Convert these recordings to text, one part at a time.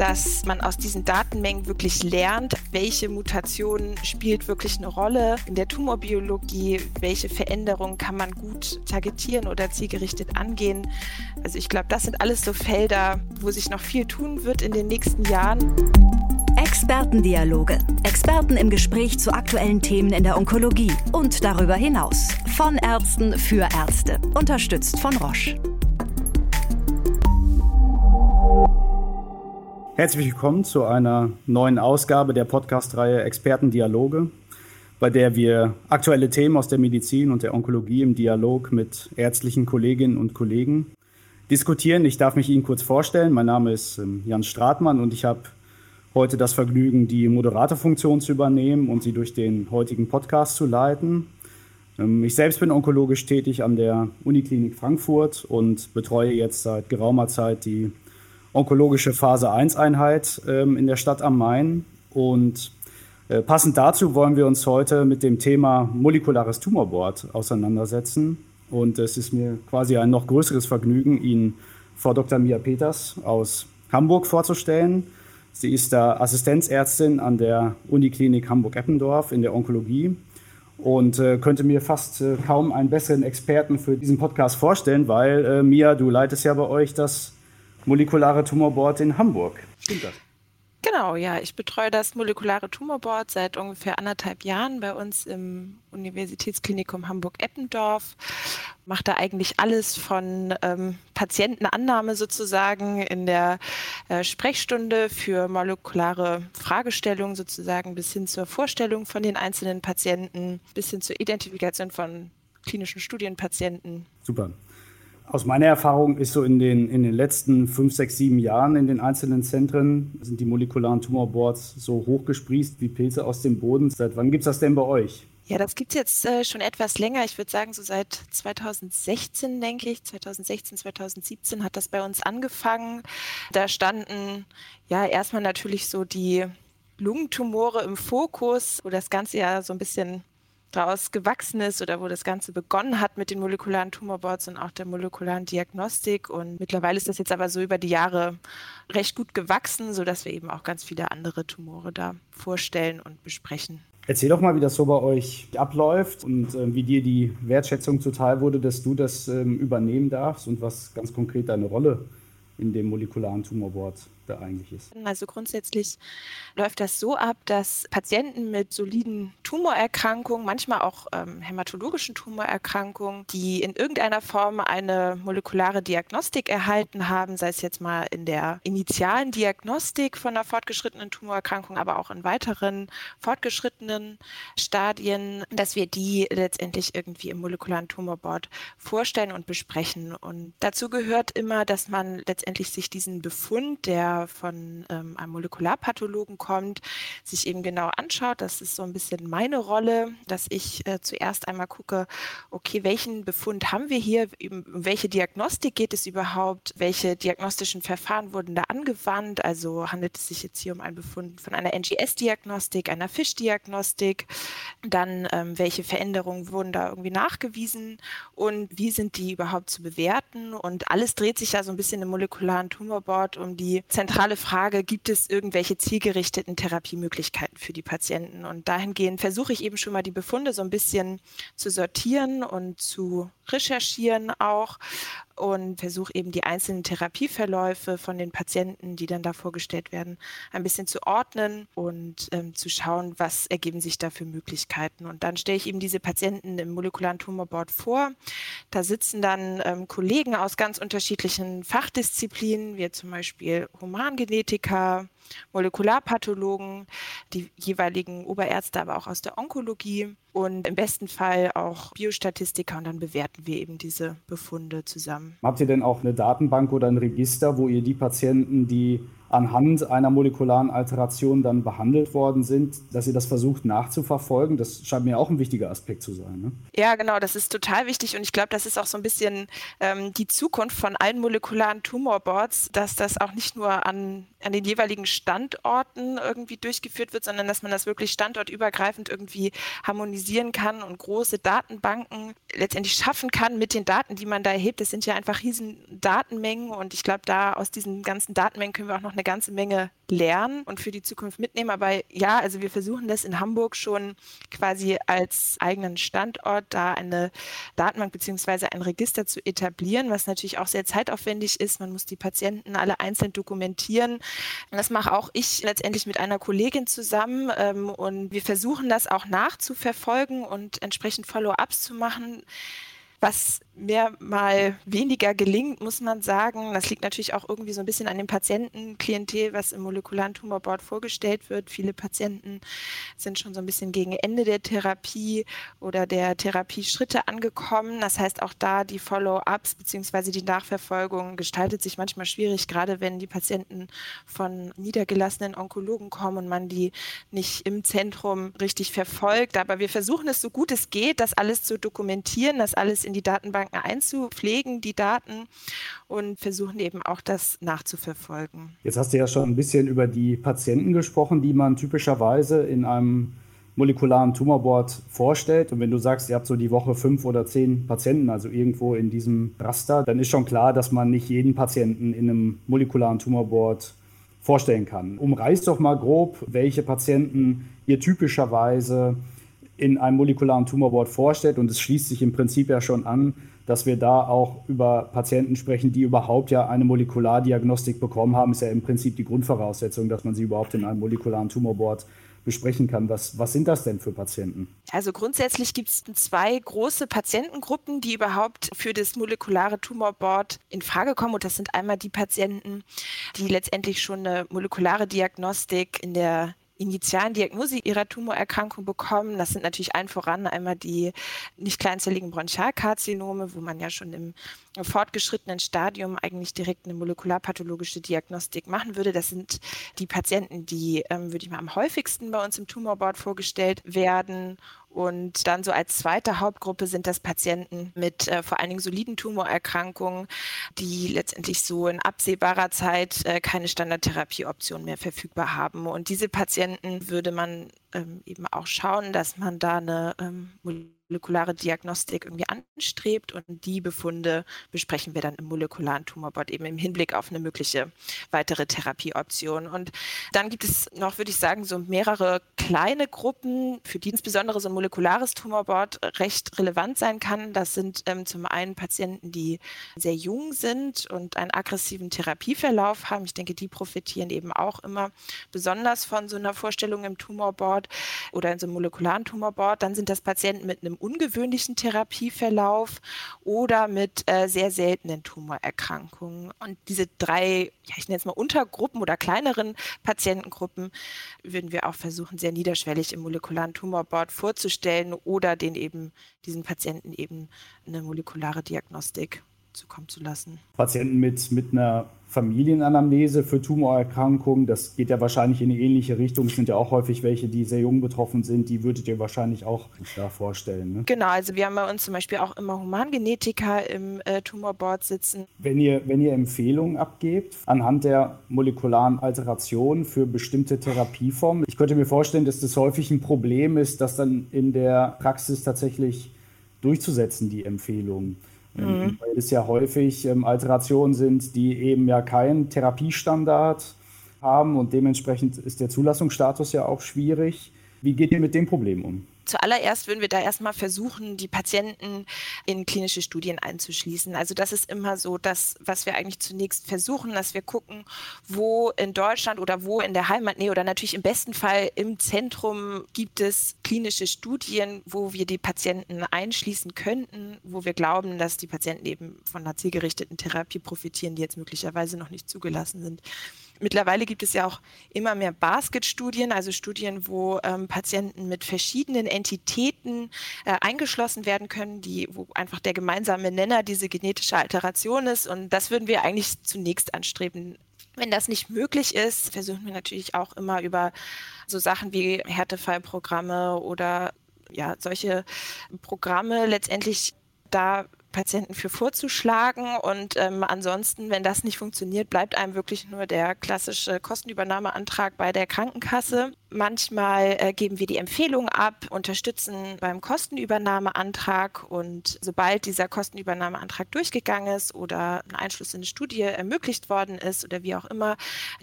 dass man aus diesen Datenmengen wirklich lernt, welche Mutation spielt wirklich eine Rolle in der Tumorbiologie, welche Veränderungen kann man gut targetieren oder zielgerichtet angehen. Also ich glaube, das sind alles so Felder, wo sich noch viel tun wird in den nächsten Jahren. Expertendialoge. Experten im Gespräch zu aktuellen Themen in der Onkologie und darüber hinaus. Von Ärzten für Ärzte. Unterstützt von Roche. Herzlich willkommen zu einer neuen Ausgabe der Podcast-Reihe Expertendialoge, bei der wir aktuelle Themen aus der Medizin und der Onkologie im Dialog mit ärztlichen Kolleginnen und Kollegen diskutieren. Ich darf mich Ihnen kurz vorstellen. Mein Name ist ähm, Jan Stratmann und ich habe heute das Vergnügen, die Moderatorfunktion zu übernehmen und Sie durch den heutigen Podcast zu leiten. Ähm, ich selbst bin onkologisch tätig an der Uniklinik Frankfurt und betreue jetzt seit geraumer Zeit die onkologische Phase 1 Einheit ähm, in der Stadt am Main. Und äh, passend dazu wollen wir uns heute mit dem Thema molekulares Tumorboard auseinandersetzen. Und es ist mir quasi ein noch größeres Vergnügen, Ihnen Frau Dr. Mia Peters aus Hamburg vorzustellen. Sie ist da Assistenzärztin an der Uniklinik Hamburg-Eppendorf in der Onkologie und äh, könnte mir fast äh, kaum einen besseren Experten für diesen Podcast vorstellen, weil äh, Mia, du leitest ja bei euch das molekulare Tumorboard in Hamburg. Stimmt das? Genau, ja. Ich betreue das molekulare Tumorboard seit ungefähr anderthalb Jahren bei uns im Universitätsklinikum Hamburg-Eppendorf. Mache da eigentlich alles von ähm, Patientenannahme sozusagen in der äh, Sprechstunde für molekulare Fragestellungen sozusagen bis hin zur Vorstellung von den einzelnen Patienten, bis hin zur Identifikation von klinischen Studienpatienten. Super. Aus meiner Erfahrung ist so in den, in den letzten fünf, sechs, sieben Jahren in den einzelnen Zentren sind die molekularen Tumorboards so hochgesprießt wie Pilze aus dem Boden. Seit wann gibt es das denn bei euch? Ja, das gibt es jetzt äh, schon etwas länger. Ich würde sagen, so seit 2016, denke ich. 2016, 2017 hat das bei uns angefangen. Da standen ja erstmal natürlich so die Lungentumore im Fokus, wo das Ganze ja so ein bisschen daraus gewachsen ist oder wo das Ganze begonnen hat mit den molekularen Tumorboards und auch der molekularen Diagnostik. Und mittlerweile ist das jetzt aber so über die Jahre recht gut gewachsen, sodass wir eben auch ganz viele andere Tumore da vorstellen und besprechen. Erzähl doch mal, wie das so bei euch abläuft und äh, wie dir die Wertschätzung zuteil wurde, dass du das ähm, übernehmen darfst und was ganz konkret deine Rolle in dem molekularen Tumorboard da eigentlich ist? Also grundsätzlich läuft das so ab, dass Patienten mit soliden Tumorerkrankungen, manchmal auch ähm, hämatologischen Tumorerkrankungen, die in irgendeiner Form eine molekulare Diagnostik erhalten haben, sei es jetzt mal in der initialen Diagnostik von einer fortgeschrittenen Tumorerkrankung, aber auch in weiteren fortgeschrittenen Stadien, dass wir die letztendlich irgendwie im molekularen Tumorboard vorstellen und besprechen. Und dazu gehört immer, dass man letztendlich sich diesen Befund, der von ähm, einem Molekularpathologen kommt, sich eben genau anschaut. Das ist so ein bisschen meine Rolle, dass ich äh, zuerst einmal gucke, okay, welchen Befund haben wir hier, um welche Diagnostik geht es überhaupt, welche diagnostischen Verfahren wurden da angewandt, also handelt es sich jetzt hier um einen Befund von einer NGS-Diagnostik, einer Fisch-Diagnostik, dann ähm, welche Veränderungen wurden da irgendwie nachgewiesen? Und wie sind die überhaupt zu bewerten? Und alles dreht sich ja so ein bisschen im molekularen Tumorboard um die zentrale zentrale Frage, gibt es irgendwelche zielgerichteten Therapiemöglichkeiten für die Patienten? Und dahingehend versuche ich eben schon mal die Befunde so ein bisschen zu sortieren und zu recherchieren auch und versuche eben die einzelnen Therapieverläufe von den Patienten, die dann da vorgestellt werden, ein bisschen zu ordnen und ähm, zu schauen, was ergeben sich da für Möglichkeiten. Und dann stelle ich eben diese Patienten im molekularen Tumorboard vor. Da sitzen dann ähm, Kollegen aus ganz unterschiedlichen Fachdisziplinen, wie zum Beispiel Humangenetiker, Molekularpathologen, die jeweiligen Oberärzte, aber auch aus der Onkologie und im besten Fall auch Biostatistiker und dann bewerten wir eben diese Befunde zusammen. Habt ihr denn auch eine Datenbank oder ein Register, wo ihr die Patienten, die anhand einer molekularen Alteration dann behandelt worden sind, dass ihr das versucht nachzuverfolgen. Das scheint mir auch ein wichtiger Aspekt zu sein. Ne? Ja, genau, das ist total wichtig und ich glaube, das ist auch so ein bisschen ähm, die Zukunft von allen molekularen Tumorboards, dass das auch nicht nur an, an den jeweiligen Standorten irgendwie durchgeführt wird, sondern dass man das wirklich standortübergreifend irgendwie harmonisieren kann und große Datenbanken letztendlich schaffen kann mit den Daten, die man da erhebt. Das sind ja einfach riesen Datenmengen und ich glaube, da aus diesen ganzen Datenmengen können wir auch noch eine ganze Menge lernen und für die Zukunft mitnehmen. Aber ja, also wir versuchen das in Hamburg schon quasi als eigenen Standort da eine Datenbank beziehungsweise ein Register zu etablieren, was natürlich auch sehr zeitaufwendig ist. Man muss die Patienten alle einzeln dokumentieren. Das mache auch ich letztendlich mit einer Kollegin zusammen. Ähm, und wir versuchen das auch nachzuverfolgen und entsprechend Follow-ups zu machen. Was mir mal weniger gelingt, muss man sagen. Das liegt natürlich auch irgendwie so ein bisschen an dem Patientenklientel, was im molekularen Tumorboard vorgestellt wird. Viele Patienten sind schon so ein bisschen gegen Ende der Therapie oder der Therapieschritte angekommen. Das heißt, auch da die Follow-ups bzw. die Nachverfolgung gestaltet sich manchmal schwierig, gerade wenn die Patienten von niedergelassenen Onkologen kommen und man die nicht im Zentrum richtig verfolgt. Aber wir versuchen es so gut es geht, das alles zu dokumentieren, das alles in in die Datenbanken einzupflegen, die Daten und versuchen eben auch das nachzuverfolgen. Jetzt hast du ja schon ein bisschen über die Patienten gesprochen, die man typischerweise in einem molekularen Tumorboard vorstellt. Und wenn du sagst, ihr habt so die Woche fünf oder zehn Patienten, also irgendwo in diesem Raster, dann ist schon klar, dass man nicht jeden Patienten in einem molekularen Tumorboard vorstellen kann. Umreißt doch mal grob, welche Patienten ihr typischerweise in einem molekularen Tumorboard vorstellt. Und es schließt sich im Prinzip ja schon an, dass wir da auch über Patienten sprechen, die überhaupt ja eine Molekulardiagnostik bekommen haben, ist ja im Prinzip die Grundvoraussetzung, dass man sie überhaupt in einem molekularen Tumorboard besprechen kann. Was, was sind das denn für Patienten? Also grundsätzlich gibt es zwei große Patientengruppen, die überhaupt für das molekulare Tumorboard in Frage kommen. Und das sind einmal die Patienten, die letztendlich schon eine molekulare Diagnostik in der initialen Diagnose ihrer Tumorerkrankung bekommen. Das sind natürlich allen voran einmal die nicht kleinzelligen Bronchialkarzinome, wo man ja schon im fortgeschrittenen Stadium eigentlich direkt eine molekularpathologische Diagnostik machen würde. Das sind die Patienten, die, ähm, würde ich mal, am häufigsten bei uns im Tumorboard vorgestellt werden. Und dann so als zweite Hauptgruppe sind das Patienten mit äh, vor allen Dingen soliden Tumorerkrankungen, die letztendlich so in absehbarer Zeit äh, keine Standardtherapieoption mehr verfügbar haben. Und diese Patienten würde man ähm, eben auch schauen, dass man da eine ähm, molekulare Diagnostik irgendwie anstrebt und die Befunde besprechen wir dann im molekularen Tumorboard eben im Hinblick auf eine mögliche weitere Therapieoption. Und dann gibt es noch, würde ich sagen, so mehrere kleine Gruppen, für die insbesondere so ein molekulares Tumorboard recht relevant sein kann. Das sind ähm, zum einen Patienten, die sehr jung sind und einen aggressiven Therapieverlauf haben. Ich denke, die profitieren eben auch immer besonders von so einer Vorstellung im Tumorboard oder in so einem molekularen Tumorboard. Dann sind das Patienten mit einem ungewöhnlichen Therapieverlauf oder mit äh, sehr seltenen Tumorerkrankungen. Und diese drei, ja, ich nenne es mal Untergruppen oder kleineren Patientengruppen, würden wir auch versuchen, sehr niederschwellig im molekularen Tumorboard vorzustellen oder den eben, diesen Patienten eben eine molekulare Diagnostik zukommen zu lassen. Patienten mit, mit einer Familienanamnese für Tumorerkrankungen, das geht ja wahrscheinlich in eine ähnliche Richtung. Es sind ja auch häufig welche, die sehr jung betroffen sind. Die würdet ihr wahrscheinlich auch da vorstellen. Ne? Genau, also wir haben bei uns zum Beispiel auch immer Humangenetiker im äh, Tumorboard sitzen. Wenn ihr, wenn ihr Empfehlungen abgebt anhand der molekularen Alteration für bestimmte Therapieformen, ich könnte mir vorstellen, dass das häufig ein Problem ist, das dann in der Praxis tatsächlich durchzusetzen, die Empfehlungen. Mhm. Weil es ja häufig ähm, Alterationen sind, die eben ja keinen Therapiestandard haben und dementsprechend ist der Zulassungsstatus ja auch schwierig. Wie geht ihr mit dem Problem um? Zuallererst würden wir da erstmal versuchen, die Patienten in klinische Studien einzuschließen. Also das ist immer so das, was wir eigentlich zunächst versuchen, dass wir gucken, wo in Deutschland oder wo in der Heimatnähe oder natürlich im besten Fall im Zentrum gibt es klinische Studien, wo wir die Patienten einschließen könnten, wo wir glauben, dass die Patienten eben von einer zielgerichteten Therapie profitieren, die jetzt möglicherweise noch nicht zugelassen sind. Mittlerweile gibt es ja auch immer mehr Basket-Studien, also Studien, wo ähm, Patienten mit verschiedenen Entitäten äh, eingeschlossen werden können, die, wo einfach der gemeinsame Nenner diese genetische Alteration ist. Und das würden wir eigentlich zunächst anstreben. Wenn das nicht möglich ist, versuchen wir natürlich auch immer über so Sachen wie Härtefallprogramme oder ja, solche Programme letztendlich da Patienten für vorzuschlagen. Und ähm, ansonsten, wenn das nicht funktioniert, bleibt einem wirklich nur der klassische Kostenübernahmeantrag bei der Krankenkasse. Manchmal äh, geben wir die Empfehlung ab, unterstützen beim Kostenübernahmeantrag und sobald dieser Kostenübernahmeantrag durchgegangen ist oder ein Einschluss in eine Studie ermöglicht worden ist oder wie auch immer,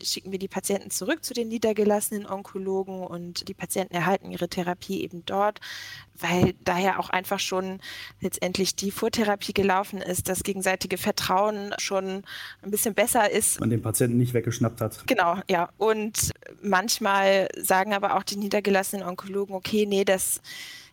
schicken wir die Patienten zurück zu den niedergelassenen Onkologen und die Patienten erhalten ihre Therapie eben dort, weil daher auch einfach schon letztendlich die Vortherapie gelaufen ist, das gegenseitige Vertrauen schon ein bisschen besser ist. Man den Patienten nicht weggeschnappt hat. Genau, ja. Und manchmal sagen aber auch die niedergelassenen Onkologen, okay, nee, das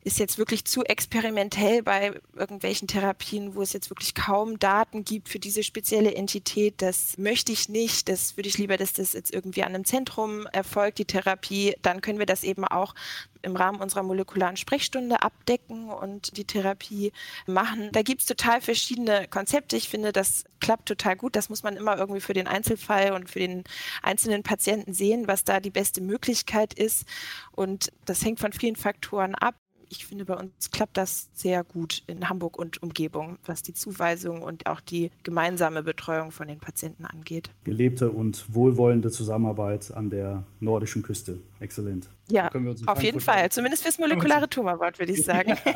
ist jetzt wirklich zu experimentell bei irgendwelchen Therapien, wo es jetzt wirklich kaum Daten gibt für diese spezielle Entität. Das möchte ich nicht. Das würde ich lieber, dass das jetzt irgendwie an einem Zentrum erfolgt, die Therapie. Dann können wir das eben auch im Rahmen unserer molekularen Sprechstunde abdecken und die Therapie machen. Da gibt es total verschiedene Konzepte. Ich finde, das klappt total gut. Das muss man immer irgendwie für den Einzelfall und für den einzelnen Patienten sehen, was da die beste Möglichkeit ist. Und das hängt von vielen Faktoren ab ich finde, bei uns klappt das sehr gut in Hamburg und Umgebung, was die Zuweisung und auch die gemeinsame Betreuung von den Patienten angeht. Gelebte und wohlwollende Zusammenarbeit an der nordischen Küste. Exzellent. Ja, auf jeden Fall. Zumindest fürs molekulare Tumorwort, würde ich sagen. Ja.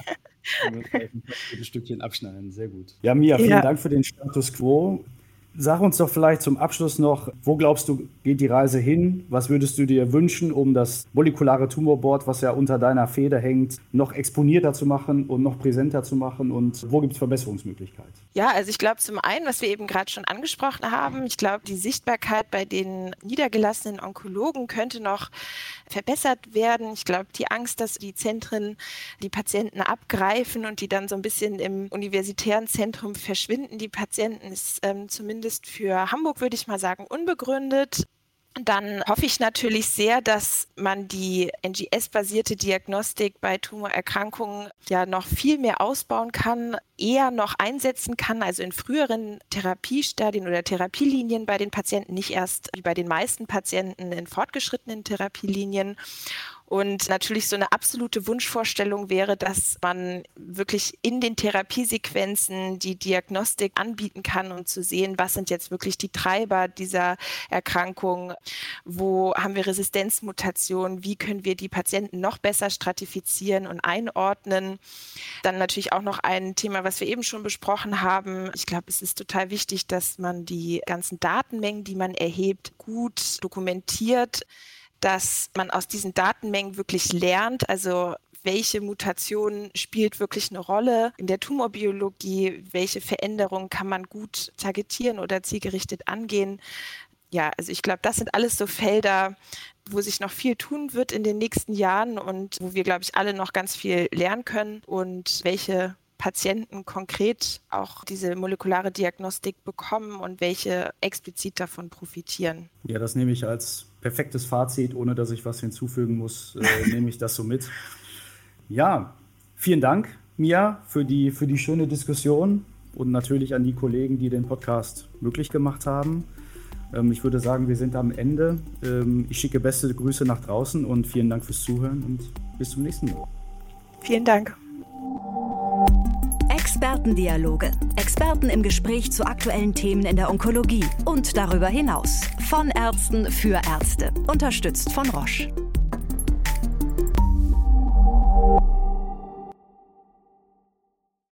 ein Stückchen abschneiden. Sehr gut. Ja, Mia, vielen ja. Dank für den Status quo. Sag uns doch vielleicht zum Abschluss noch, wo glaubst du, geht die Reise hin? Was würdest du dir wünschen, um das molekulare Tumorboard, was ja unter deiner Feder hängt, noch exponierter zu machen und noch präsenter zu machen? Und wo gibt es Verbesserungsmöglichkeiten? Ja, also ich glaube zum einen, was wir eben gerade schon angesprochen haben, ich glaube, die Sichtbarkeit bei den niedergelassenen Onkologen könnte noch verbessert werden. Ich glaube, die Angst, dass die Zentren die Patienten abgreifen und die dann so ein bisschen im universitären Zentrum verschwinden, die Patienten, ist ähm, zumindest zumindest für Hamburg, würde ich mal sagen, unbegründet. Dann hoffe ich natürlich sehr, dass man die NGS-basierte Diagnostik bei Tumorerkrankungen ja noch viel mehr ausbauen kann, eher noch einsetzen kann, also in früheren Therapiestadien oder Therapielinien bei den Patienten, nicht erst wie bei den meisten Patienten in fortgeschrittenen Therapielinien. Und natürlich so eine absolute Wunschvorstellung wäre, dass man wirklich in den Therapiesequenzen die Diagnostik anbieten kann, um zu sehen, was sind jetzt wirklich die Treiber dieser Erkrankung, wo haben wir Resistenzmutationen, wie können wir die Patienten noch besser stratifizieren und einordnen. Dann natürlich auch noch ein Thema, was wir eben schon besprochen haben. Ich glaube, es ist total wichtig, dass man die ganzen Datenmengen, die man erhebt, gut dokumentiert dass man aus diesen Datenmengen wirklich lernt, also welche Mutation spielt wirklich eine Rolle in der Tumorbiologie, welche Veränderungen kann man gut targetieren oder zielgerichtet angehen. Ja, also ich glaube, das sind alles so Felder, wo sich noch viel tun wird in den nächsten Jahren und wo wir, glaube ich, alle noch ganz viel lernen können und welche Patienten konkret auch diese molekulare Diagnostik bekommen und welche explizit davon profitieren. Ja, das nehme ich als perfektes Fazit, ohne dass ich was hinzufügen muss, äh, nehme ich das so mit. Ja, vielen Dank, Mia, für die, für die schöne Diskussion und natürlich an die Kollegen, die den Podcast möglich gemacht haben. Ähm, ich würde sagen, wir sind am Ende. Ähm, ich schicke beste Grüße nach draußen und vielen Dank fürs Zuhören und bis zum nächsten Mal. Vielen Dank. Expertendialoge. Experten im Gespräch zu aktuellen Themen in der Onkologie und darüber hinaus. Von Ärzten für Ärzte. Unterstützt von Roche.